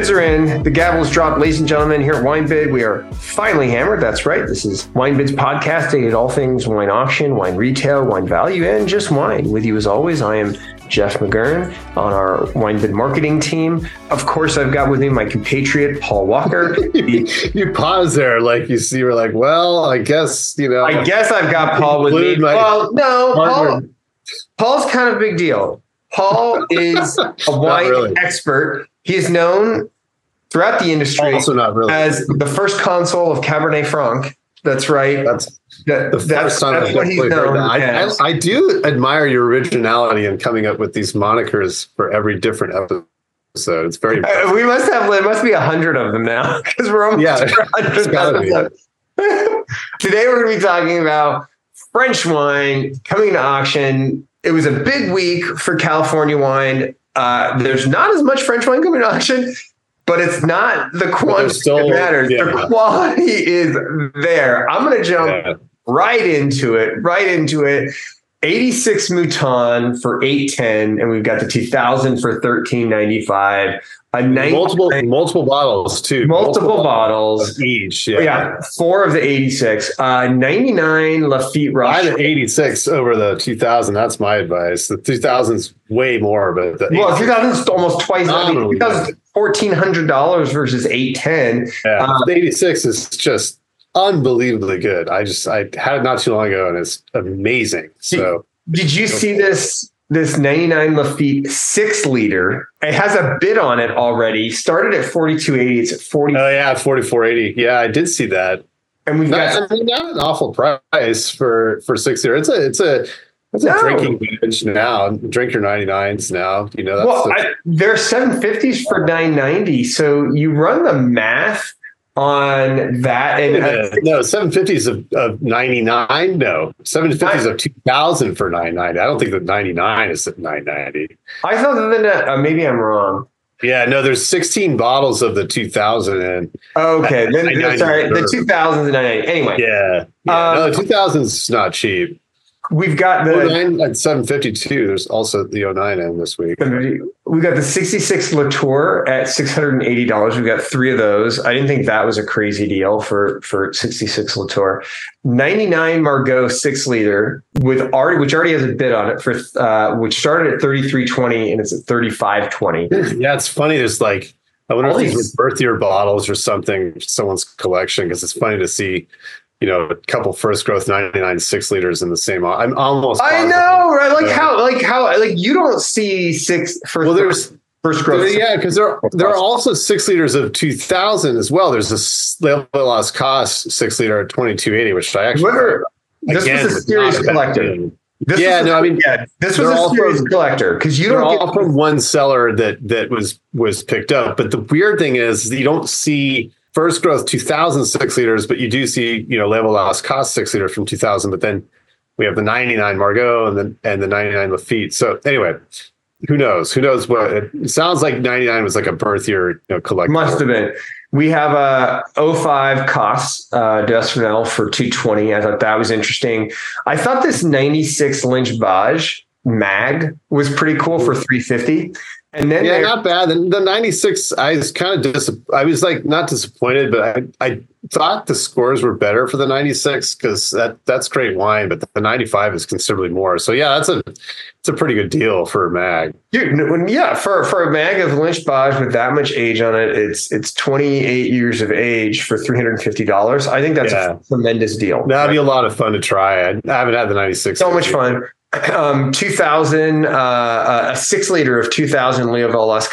bids are in. The gavel's dropped, ladies and gentlemen. Here at WineBid, we are finally hammered. That's right. This is WineBid's podcast, dated all things wine auction, wine retail, wine value, and just wine. With you as always, I am Jeff McGurn on our WineBid marketing team. Of course, I've got with me my compatriot Paul Walker. you pause there, like you see, we're like, well, I guess you know. I guess I've got Paul with me. Well, no, Paul, Paul's kind of a big deal. Paul is a wine really. expert. He is known throughout the industry also not really. as the first consul of Cabernet Franc. That's right. That's that, the that's, time that's what he's known I, I, I, do admire your originality in coming up with these monikers for every different episode. It's very. Uh, we must have. There must be a hundred of them now because we're almost yeah. Today we're going to be talking about French wine coming to auction. It was a big week for California wine. Uh, there's not as much French wine coming to auction, but it's not the quantity still, that matters. Yeah. The quality is there. I'm going to jump yeah. right into it, right into it. 86 Mouton for 810, and we've got the 2000 for 1395 a multiple multiple bottles too. Multiple, multiple bottles each. Yeah. yeah. four of the 86. Uh, 99 Lafite Roche. Buy the 86 over the 2000. That's my advice. The 2000's way more, but the well, 2000's almost twice. I mean, $1,400 versus 810. Yeah, the 86 is just unbelievably good. I just I had it not too long ago, and it's amazing. So, did, you see this this 99 Lafite six liter. It has a bid on it already. Started at 4280. It's at 40. Oh yeah, 4480. Yeah, I did see that. And we've not, got I mean, not an awful price for for six liter. It's a it's a it's no. a drinking vintage now. Drink your 99s now. You know, that's well, the, I, they're 750s for 990. So you run the math on that. And uh, no, 750s of, of 99. No, 750s of 2000 for 990. I don't think the 99 is at 990. I thought that uh, maybe I'm wrong. Yeah, no, there's 16 bottles of the 2000 and okay, then, sorry, the 2000s and 990. Anyway, yeah, yeah um, no, the 2000s not cheap. We've got the 09 at 752. There's also the 09 in this week. We've got the 66 Latour at $680. We've got three of those. I didn't think that was a crazy deal for, for 66 Latour. 99 Margaux six liter with already, which already has a bid on it for, uh, which started at 3320 and it's at 3520. Yeah, it's funny. There's like, I wonder All if these were birth year bottles or something, someone's collection, because it's funny to see you know, a couple first growth 99 six liters in the same. I'm almost. I know, right? Like how, like how, like you don't see six first. Well, there's first growth. Yeah, because there there are also six liters of 2000 as well. There's a Las Cases six liter at 2280, which I actually. Whether, this again, was a serious collector. This yeah, no, a, I mean, yeah, this was a serious from, collector because you don't get all from one seller that that was was picked up. But the weird thing is, you don't see first growth 2000 six liters, but you do see, you know, Léoville Las Cases six liter from 2000, but then we have the 99 Margaux and then, and the 99 Lafite. So anyway, who knows? Who knows what it sounds like 99 was like a birth year, you know. Must have been. We have a 05 costs uh, for 220. I thought that was interesting. I thought this 96 Lynch Bages mag was pretty cool for 350. And then yeah, not bad. The, the 96, I was kind of dis- I was like not disappointed, but I, I thought the scores were better for the 96 because that that's great wine, but the 95 is considerably more. So yeah, that's a it's a pretty good deal for a mag. Dude, yeah, for for a mag of Lynch Bages with that much age on it, it's it's 28 years of age for $350. I think that's yeah. a tremendous deal. That'd right? be a lot of fun to try. I, I haven't had the 96. So much fun um, 2000, uh, a six liter of 2000 Léoville Las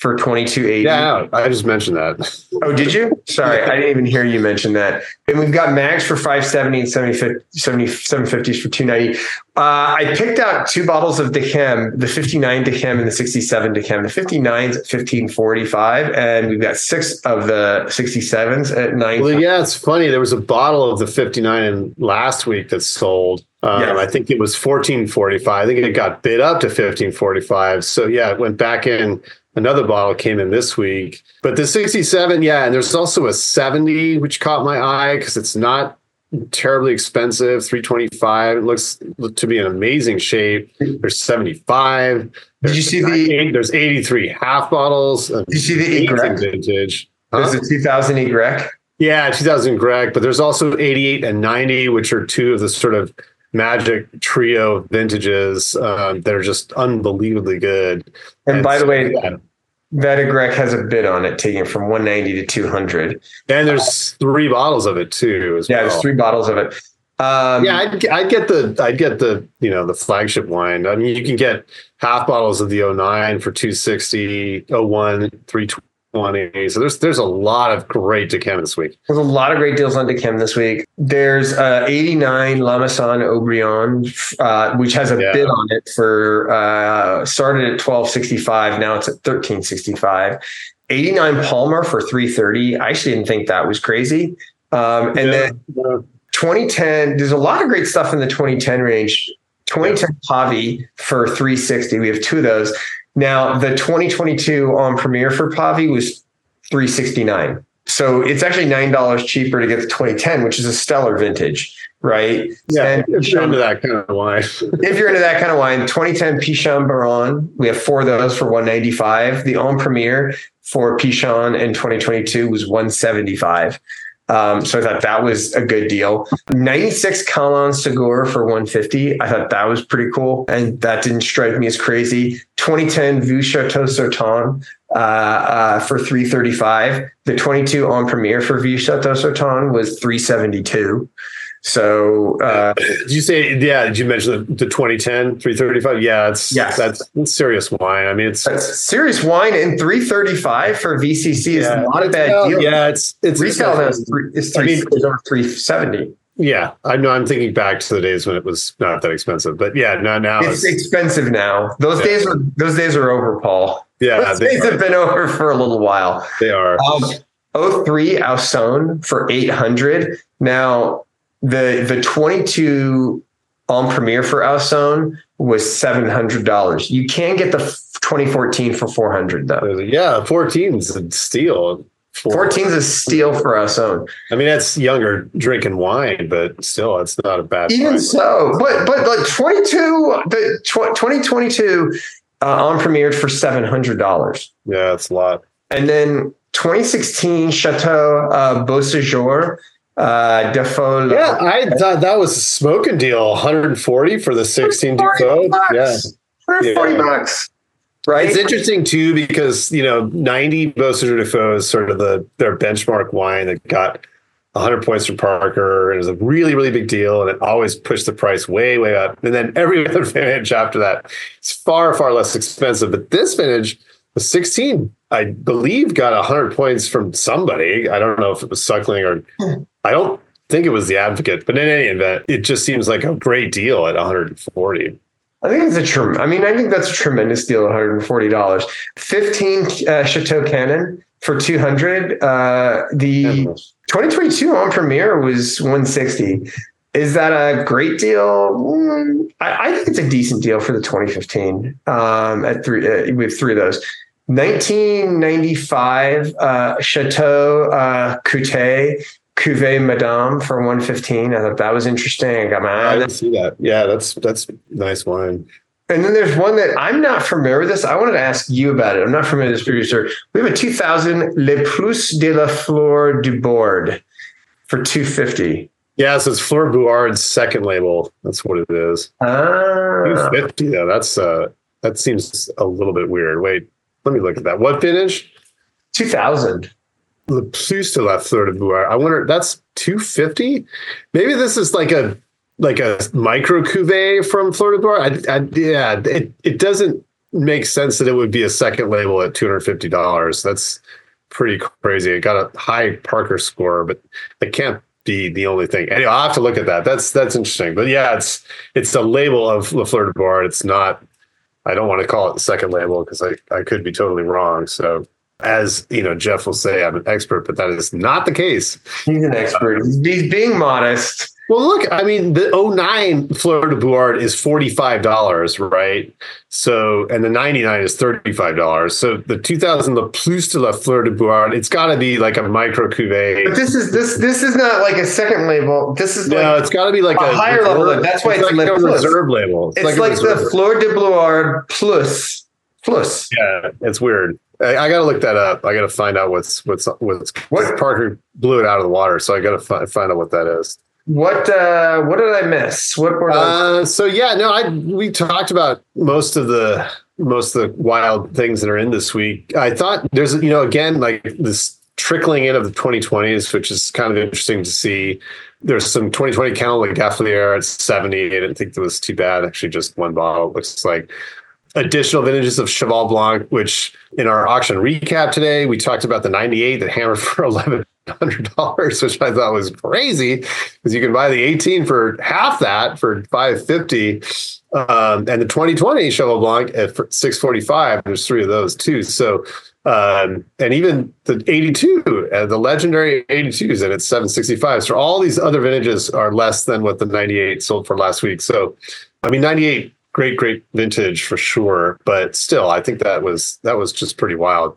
for 2280. Yeah, I just mentioned that. Oh, did you? Sorry, I didn't even hear you mention that. And we've got mags for 570 and 70, 70 750s for 290. Uh, I picked out two bottles of d'Yquem, the 59 d'Yquem and the 67 d'Yquem. The 59's at 1545, and we've got six of the 67s at nine. Well, yeah, it's funny. There was a bottle of the 59 in last week that sold. Um, yes. I think it was 1445. I think it got bid up to 1545. So yeah, it went back in. Another bottle came in this week. But the 67, yeah, and there's also a 70 which caught my eye because it's not terribly expensive, 325. It looks to be in amazing shape. There's 75. Did you see the? There's 83 half bottles. Did you see the amazing vintage? Huh? There's a 2000 E Grec. Yeah, 2000 Grec, but there's also 88 and 90, which are two of the sort of magic trio vintages um, that are just unbelievably good. And, and by so, the way, yeah. Has a bid on it, taking from 190 to 200. And there's three bottles of it too. yeah, well. there's three bottles of it. Um, yeah, I'd, I'd, get the I'd get the you know the flagship wine. I mean, you can get half bottles of the 09 for 260, 01, 320 20. So there's there's a lot of great d'Yquem this week. There's a lot of great deals on d'Yquem this week. There's uh, 89 La Mission Haut-Brion, uh, which has a yeah. bid on it for uh, started at 1265. Now it's at 1365. 89 Palmer for 330. I actually didn't think that was crazy. Um, and yeah. then 2010, there's a lot of great stuff in the 2010 range. 2010 yeah. Pavie for 360. We have two of those. Now, the 2022 en primeur for Pavie was 369. So it's actually $9 cheaper to get the 2010, which is a stellar vintage, right? Yeah, and, if you're into that kind of wine. if you're into that kind of wine, 2010 Pichon Baron, we have four of those for 195. The en primeur for Pichon in 2022 was 175. Um, so I thought that was a good deal. 96 Calon Segur for 150. I thought that was pretty cool. And that didn't strike me as crazy. 2010 Vieux Chateau Certan uh, uh, for 335. The 22 en primeur for Vieux Chateau Certan was 372. So, uh, did you say, yeah, did you mention the, the 2010 335? Yeah, it's, yes. that's, that's serious wine. I mean, it's serious wine and 335 for VCC is yeah, not a bad well, deal. Yeah, it's, it's retail is three, is three, I mean, over 370. Yeah, I know. I'm thinking back to the days when it was not that expensive, but yeah, now now it's, it's expensive now. Those yeah. days are those days are over, Paul. Yeah, those days are. have been over for a little while. They are. Um, 03 Ausone for 800. Now the the 22 en primeur for Ausone was seven hundred dollars. You can get the 2014 for 400 though. Yeah, 14 is a steal. 14 is a steal for Ausone. I mean, that's younger drinking wine, but still, it's not a bad. Even wine. so, but but like 22, the 2022 uh, on premiered for seven hundred dollars. Yeah, it's a lot. And then 2016 Chateau uh, Beauséjour uh, Duffau. Yeah, I thought that was a smoking deal. 140 for the 16 Duffau. Yeah. 140 yeah. bucks. Right. It's interesting too because you know 90 Beauséjour Duffau is sort of the their benchmark wine that got 100 points from Parker and it was a really really big deal and it always pushed the price way way up. And then every other vintage after that, it's far far less expensive. But this vintage was 16 I believe got 100 points from somebody. I don't know if it was Suckling or hmm. I don't think it was the advocate, but in any event, it just seems like a great deal at 140. I think it's a trem- I mean, I think that's a tremendous deal, $140. 15 uh, Chateau Canon for 200. Uh, the 2022 en primeur was 160. Is that a great deal? Mm, I, I, think it's a decent deal for the 2015 um, at three. Uh, we have three of those. 1995 uh, Chateau uh, Coutet Cuvée Madame for 115. I thought that was interesting. I got my I didn't see that. Yeah, that's that's nice wine. And then there's one that I'm not familiar with this. I wanted to ask you about it. I'm not familiar with this producer. We have a 2000 Le Plus de la Fleur de Bouard for 250. Yeah, so it's Fleur Bouard's second label. That's what it is. Ah. 250 though. That's uh that seems a little bit weird. Wait, let me look at that. What vintage? 2000. Le Plus de la Fleur de Bouard. I wonder, that's 250? Maybe this is like a like a micro cuvee from Fleur de Bouard. I, I, yeah, it, it doesn't make sense that it would be a second label at $250. That's pretty crazy. It got a high Parker score, but it can't be the only thing. Anyway, I'll have to look at that. That's that's interesting. But yeah, it's it's the label of La Fleur de Bouard. It's not I don't want to call it the second label because I, I could be totally wrong. So as you know, Jeff will say I'm an expert, but that is not the case. He's an expert. He's being modest. Well, look, I mean, the 09 Fleur de Bouard is $45, right? So, and the 99 is $35. So the 2000, the Plus de la Fleur de Bouard, it's got to be like a micro cuvee. But this is this this is not like a second label. This is no, like it's got to be like a a, higher level. That's why it's like Le a Plus. reserve label. it's, a like, reserve the Fleur de Bouard plus plus. Yeah, it's weird. I, I got to look that up. I got to find out what's what's what's What- Parker blew it out of the water, so I got to fi- find out what that is. What uh what did I miss? What were? Uh, so yeah, no, I we talked about most of the most of the wild things that are in this week. I thought there's you know again like this trickling in of the 2020s, which is kind of interesting to see. There's some 2020 Canon-la-Gaffelière at 70. I didn't think that was too bad. Actually, just one bottle. Looks like additional vintages of Cheval Blanc, which in our auction recap today, we talked about the 98 that hammered for $1,100, which I thought was crazy because you can buy the 18 for half that for 550 um, and the 2020 Cheval Blanc at 645. There's three of those too. So, um, and even the 82, uh, the legendary 82s, and it's 765. So all these other vintages are less than what the 98 sold for last week. So, I mean, 98 great great vintage for sure but still i think that was that was just pretty wild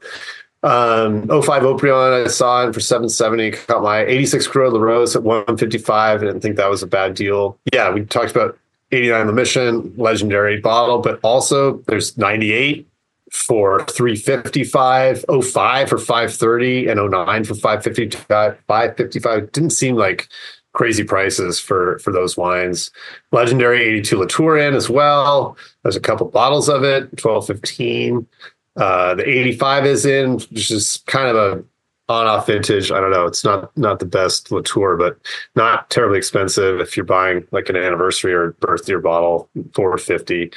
um 05 Haut-Brion, I saw it for 770. Caught my 86 Croix La Rose at 155. I didn't think that was a bad deal. Yeah, we talked about 89 The Mission, legendary bottle, but also there's 98 for 355, 05 for 530, and 09 for 555. 555 didn't seem like crazy prices for for those wines. Legendary 82 Latour in as well. There's a couple bottles of it, 1215. Uh, the 85 is in, which is kind of a on-off vintage. I don't know. It's not not the best Latour, but not terribly expensive if you're buying like an anniversary or birth year bottle, 450.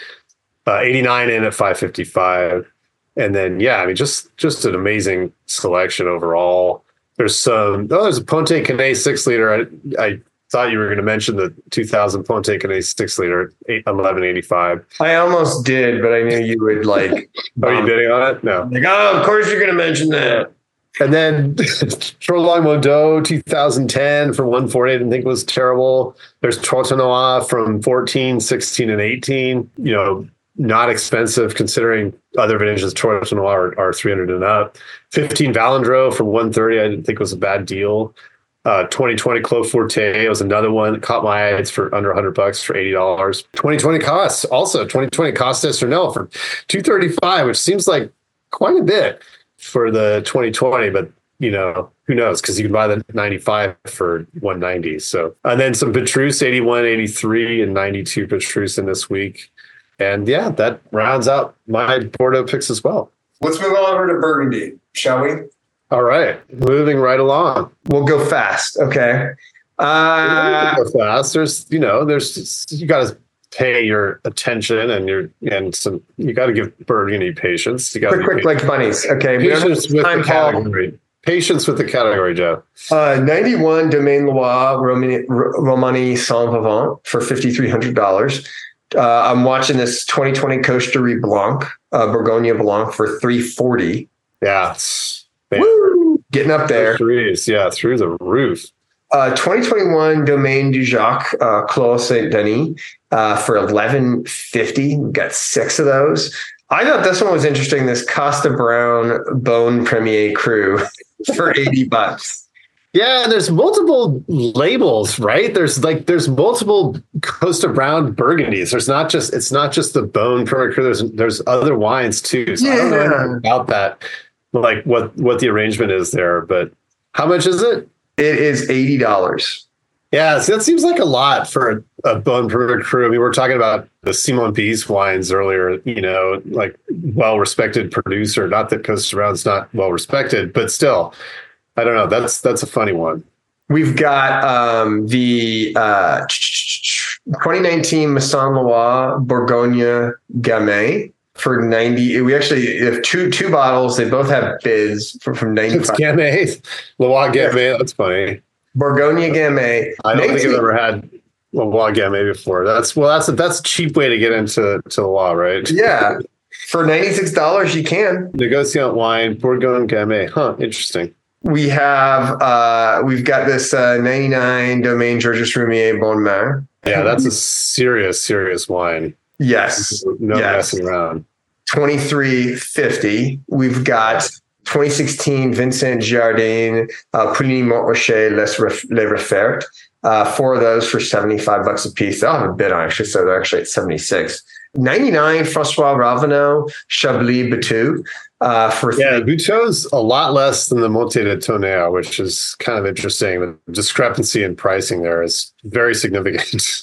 Uh, 89 in at 555. And then yeah, I mean just just an amazing selection overall. There's some oh, there's a Pontet-Canet six liter. I, I thought you were going to mention the 2000 Pontet-Canet six liter, 1185. I almost did, but I knew you would like Are you um, bidding on it? No. like, oh, of course you're gonna mention that. And then Troplong Mondot 2010 from 148, I didn't think was terrible. There's Trotanoy from 14, 16, and 18. You know, not expensive considering other vintages Trotanoy are, are 300 and up. 15 Valandraud from 130, I didn't think was a bad deal. Uh, 2020 Clos Fourtet was another one that caught my eye. It's for under 100 bucks for $80. 2020 costs also 2020 cost no for 235, which seems like quite a bit for the 2020, but you know, who knows? Because you can buy the 95 for 190. So, and then some Petrus 81, 83, and 92 Petrus in this week. And yeah, that rounds out my Bordeaux picks as well. Let's move on over to Burgundy, shall we? All right, moving right along. We'll go fast. Okay. Uh, Go fast. There's, you know, there's you got to pay your attention and your and some. You got to give Burgundy patience. You got to quick, quick, like bunnies. Okay. We don't have patience with the category. Patience with the category, Joe. Uh, 91 Domaine Leroy Romanée, Romanée Saint Vivant for $5,300. Uh, I'm watching this 2020 Coche-Dury Blanc, uh, Bourgogne Blanc for 340 Yeah. Woo! Getting up there. Threes, yeah, through the roof. Uh, 2021 Domaine Dujac uh, Clos Saint Denis uh, for 1150. We've got six of those. I thought this one was interesting. This Kosta Browne Beaune Premier Cru for 80 bucks. Yeah, and there's multiple labels, right? There's like there's multiple Kosta Browne Burgundies. There's not just it's not just the Beaune Premier Cru. There's there's other wines too. So I don't know Yeah. anything about that, like what what the arrangement is there. But how much is it? It is $80. Yeah, so that seems like a lot for a, a Beaune Premier Cru. I mean, we were talking about the Simon Bize wines earlier. You know, like well respected producer. Not that Kosta Browne's not well respected, but still, I don't know. That's that's a funny one. We've got um, the uh, 2019 Maison Leroy Bourgogne Gamay for 90. We actually have two two bottles. They both have bids from, from It's 95. Gamay. Leroy Gamay. That's funny. Bourgogne Gamay. I don't think I've ever had Leroy Gamay before. That's well, that's a that's a cheap way to get into to the law, right? Yeah. For $96, you can. Negociant wine, Bourgogne Gamay. Huh, interesting. We have uh, we've got this uh, 99 Domaine Georges Roumier Bonnes-Mares. Yeah, that's a serious, serious wine. Yes. No Yes. messing around. 2350. We've got 2016 Vincent Girardin, uh, Puligny Montrachet, Les, Ref- Les Referts. Uh, four of those for 75 bucks a piece. They'll have a bid on actually, so they're actually at 76. 99 Francois Raveneau, Chablis Butteaux uh, for Yeah, three- Buteau's a lot less than the Montée de Tonnerre, which is kind of interesting. The discrepancy in pricing there is very significant.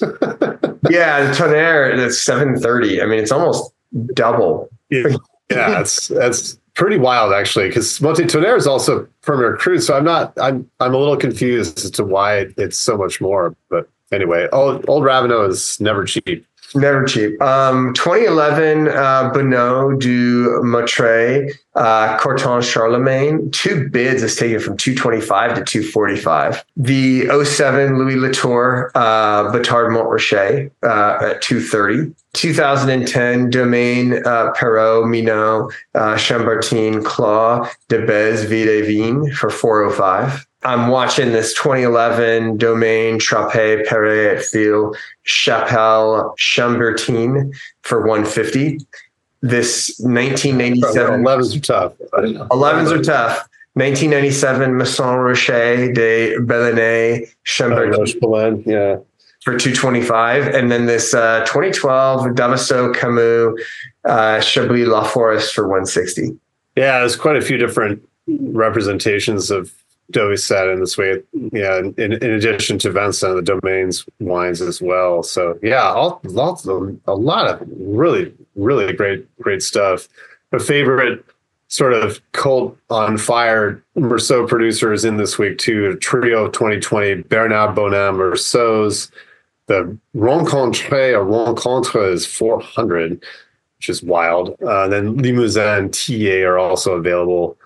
yeah, the Tonnerre, that's 730. I mean, it's almost double. yeah, that's that's pretty wild actually, because Montée Tonnerre is also Premier Crude. So I'm not I'm I'm a little confused as to why it's so much more. But anyway, old old Raveneau is never cheap. Never cheap. Um, 2011, uh, Bonneau du Martray, uh, Corton Charlemagne. Two bids is taken from 225 to 245. The 07 Louis Latour, uh, Batard Montrachet, uh, at 230. 2010 Domaine, uh, Perrot-Minot, uh, Chambertin, Clos, De Bèze, Vieilles Vignes for 405. I'm watching this 2011 Domaine Trapet Père et Fils Chapelle Chambertin for 150. This 1997 Elevens are tough. 11s are tough. 1997 Maison Roche de Bellene Chambertin Belen, yeah. for 225 and then this uh, 2012 Dauvissat Camus uh, Chablis La Forest for 160 Yeah, there's quite a few different representations of Dauvissat in this way. Yeah, in, in addition to Vincent, the domains wines as well. So yeah, all, lots of, a lot of really, really great, great stuff. A favorite sort of cult on fire Meursault producers in this week too. Trio 2020, Bernard Bonin Meursault's. The Rencontre or Rencontre is 400, which is wild. Uh, then Limousin TA are also available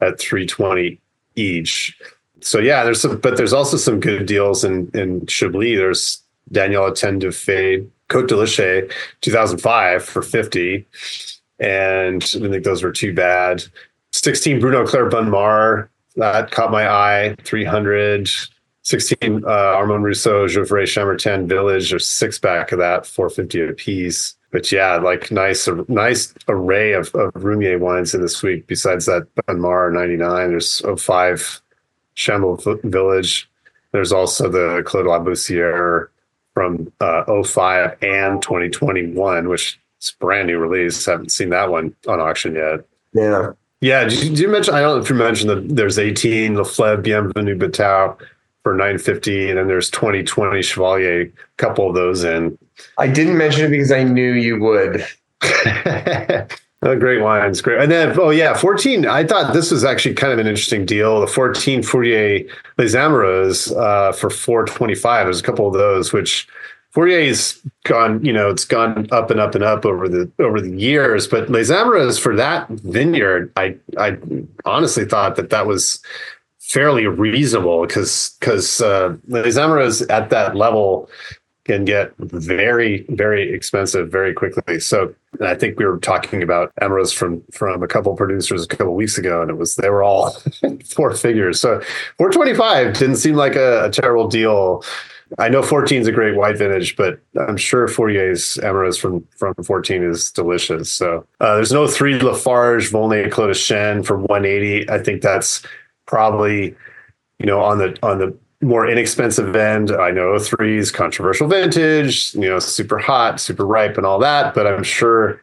at 320 each. So yeah, there's some, but there's also some good deals in in Chablis. There's Daniel Etienne Defaix, Cote de Léchet, 2005 for 50, and I didn't think those were too bad. 16 Bruno Clair Bonnes-Mares that caught my eye, 300. 16 uh, Armand Rousseau, Gevrey-Chambertin Village, or six back of that, 450 a piece. But yeah, like nice, nice array of, of Roumier wines in this week. Besides that, Bonnes-Mares 99, there's 05 Chambolle Village. There's also the Clos de la Bussière from uh, 05 and 2021, which is a brand new release. Haven't seen that one on auction yet. yeah Yeah, did you, did you mention? I don't know if you mentioned that there's 18 Leflaive Bienvenue Batau for 950, and then there's 2020 Chevalier, a couple of those in. I didn't mention it because I knew you would oh, great wines, great. And then, oh yeah, 14. I thought this was actually kind of an interesting deal. The 14 Fourrier Les Amoureux uh, for 425. There's a couple of those, which Fourrier's gone, you know, it's gone up and up and up over the over the years. But Les Amoureux for that vineyard, I I honestly thought that that was fairly reasonable because because uh, Les Amoureux at that level can get very very expensive very quickly. So I think we were talking about Amoureux from from a couple producers a couple weeks ago, and it was they were all four figures. So 425 didn't seem like a, a terrible deal. I know 14 is a great white vintage, but I'm sure Fourrier's Amoureux from from 14 is delicious. So uh, there's no three Lafarge Volnay Clos de Chêne for 180. I think that's probably you know on the on the more inexpensive end. I know threes controversial vintage, you know, super hot, super ripe, and all that. But I'm sure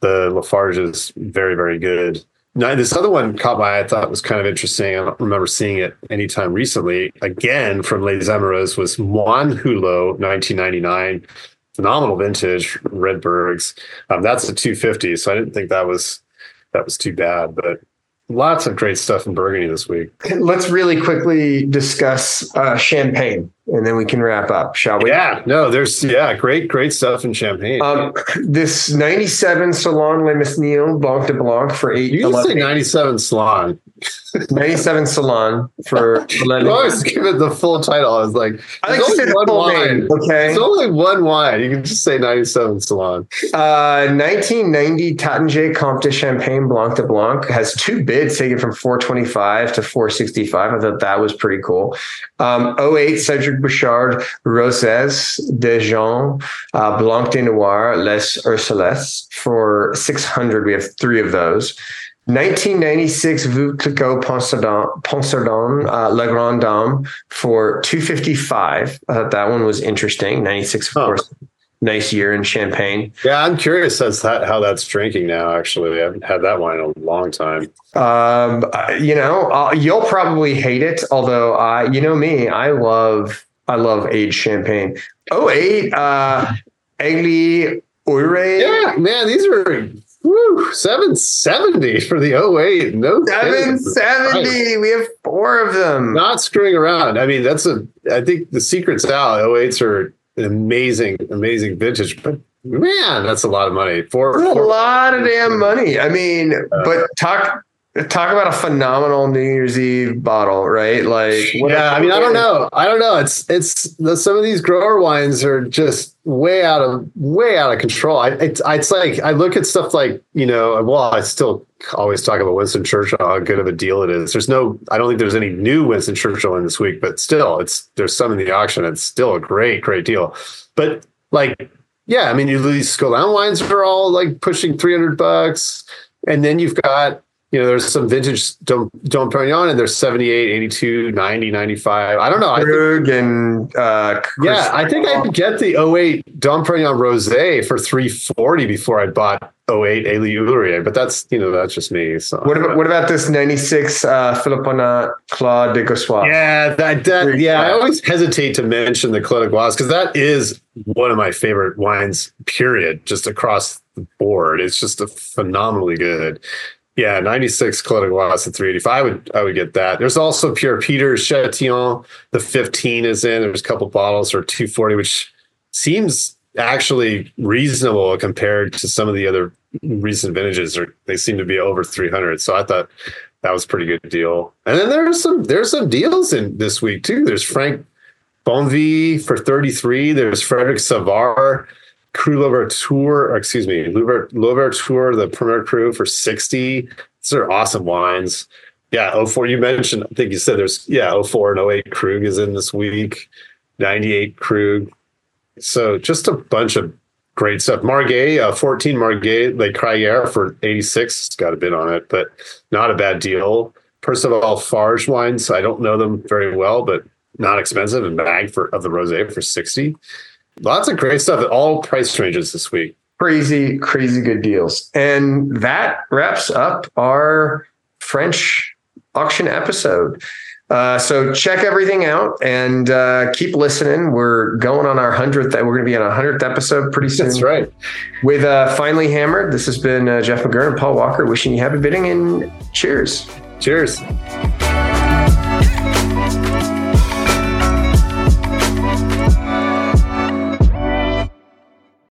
the Lafarge is very very good. Now, this other one caught my eye. I thought was kind of interesting. I don't remember seeing it anytime recently. Again, from Les Amoureux was Moine-Hudelot, 1999. Phenomenal vintage, Redbergs. Um, that's a 250. So I didn't think that was that was too bad. But lots of great stuff in Burgundy this week. let's really quickly discuss uh, champagne and then we can wrap up shall we Yeah, no, there's yeah, great, great stuff in Champagne. um, this 97 salon le mesnil blanc de blanc for eight you can say 97 Salon. 97 Salon for I always give it the full title. I was like, I like say the full name. Okay. It's only one wine. You can just say 97 Salon. Uh, 1990 Taittinger Comte de Champagne Blanc de Blanc has two bids taken from 425 to 465. I thought that was pretty cool. Um, 08 Cedric Bouchard Roses de Jeanne uh, Blanc de Noir Les Ursules for 600. We have three of those. 1996 Veuve Clicquot Ponsardin, uh, La Grande Dame for 255. I thought that one was interesting. 96, of course. Nice year in Champagne. Yeah, I'm curious as that, how that's drinking now. Actually, I haven't had that wine in a long time. Um, you know, uh, you'll probably hate it. Although, I, you know me, I love, I love aged champagne. Oh eight, uh, Egli Ure. Yeah, man, these are Woo, 770 for the 08. No 770. We have four of them. Not screwing around. I mean, that's a I think the secret's out. 08s are an amazing, amazing vintage, but man, that's a lot of money. For, a lot of damn money. I mean, uh, but talk talk about a phenomenal New Year's Eve bottle, right? Like, yeah, I mean, I don't know, I don't know. It's it's the, some of these grower wines are just way out of way out of control. I it's, it's like I look at stuff like you know, well, I still always talk about Winston Churchill, how good of a deal it is. There's no, I don't think there's any new Winston Churchill in this week, but still, it's there's some in the auction. It's still a great, great deal. But like, yeah, I mean, you these Scolin wines are all like pushing 300 bucks, and then you've got you know, there's some vintage Dom, Dom Perignon and there's 78, 82, 90, 95. I don't know. I think, and uh, yeah, I think I'd get the 08 Dom Perignon Rosé for 340 before I bought 08 Egly-Ouriet, but that's, you know, that's just me. So what about, what about this 96 uh, Philipponnat Clos des Goisses? Yeah, that, that yeah, I always hesitate to mention the Clos des Goisses because that is one of my favorite wines, period, just across the board. It's just a phenomenally good. Yeah, 96 Clos des Goisses at 385. I would I would get that. There's also Pierre Peters Chatillon. The 15 is in. There's a couple bottles for 240, which seems actually reasonable compared to some of the other recent vintages. Or they seem to be over 300. So I thought that was pretty good deal. And then there's some there's some deals in this week too. There's Franck Bonville for 33. There's Frédéric Savart Cru Louverture, excuse me, Louverture, the Premier Cru for 60. These are awesome wines. Yeah, 04, you mentioned, I think you said there's, yeah, 04 and 08 Krug is in this week, 98 Krug. So just a bunch of great stuff. Marguet, uh, 14 Marguet, Les Crayères for 86. It's got a bit on it, but not a bad deal. Perseval-Farge wines, I don't know them very well, but not expensive and bag for of the rosé for 60. Lots of great stuff at all price ranges this week. Crazy, crazy good deals. And that wraps up our French auction episode. Uh, so check everything out and uh, keep listening. We're going on our hundredth. We're going to be on our hundredth episode pretty soon. That's right. With uh, finally hammered. This has been uh, Jeff McGurn and Paul Walker wishing you happy bidding and cheers. Cheers.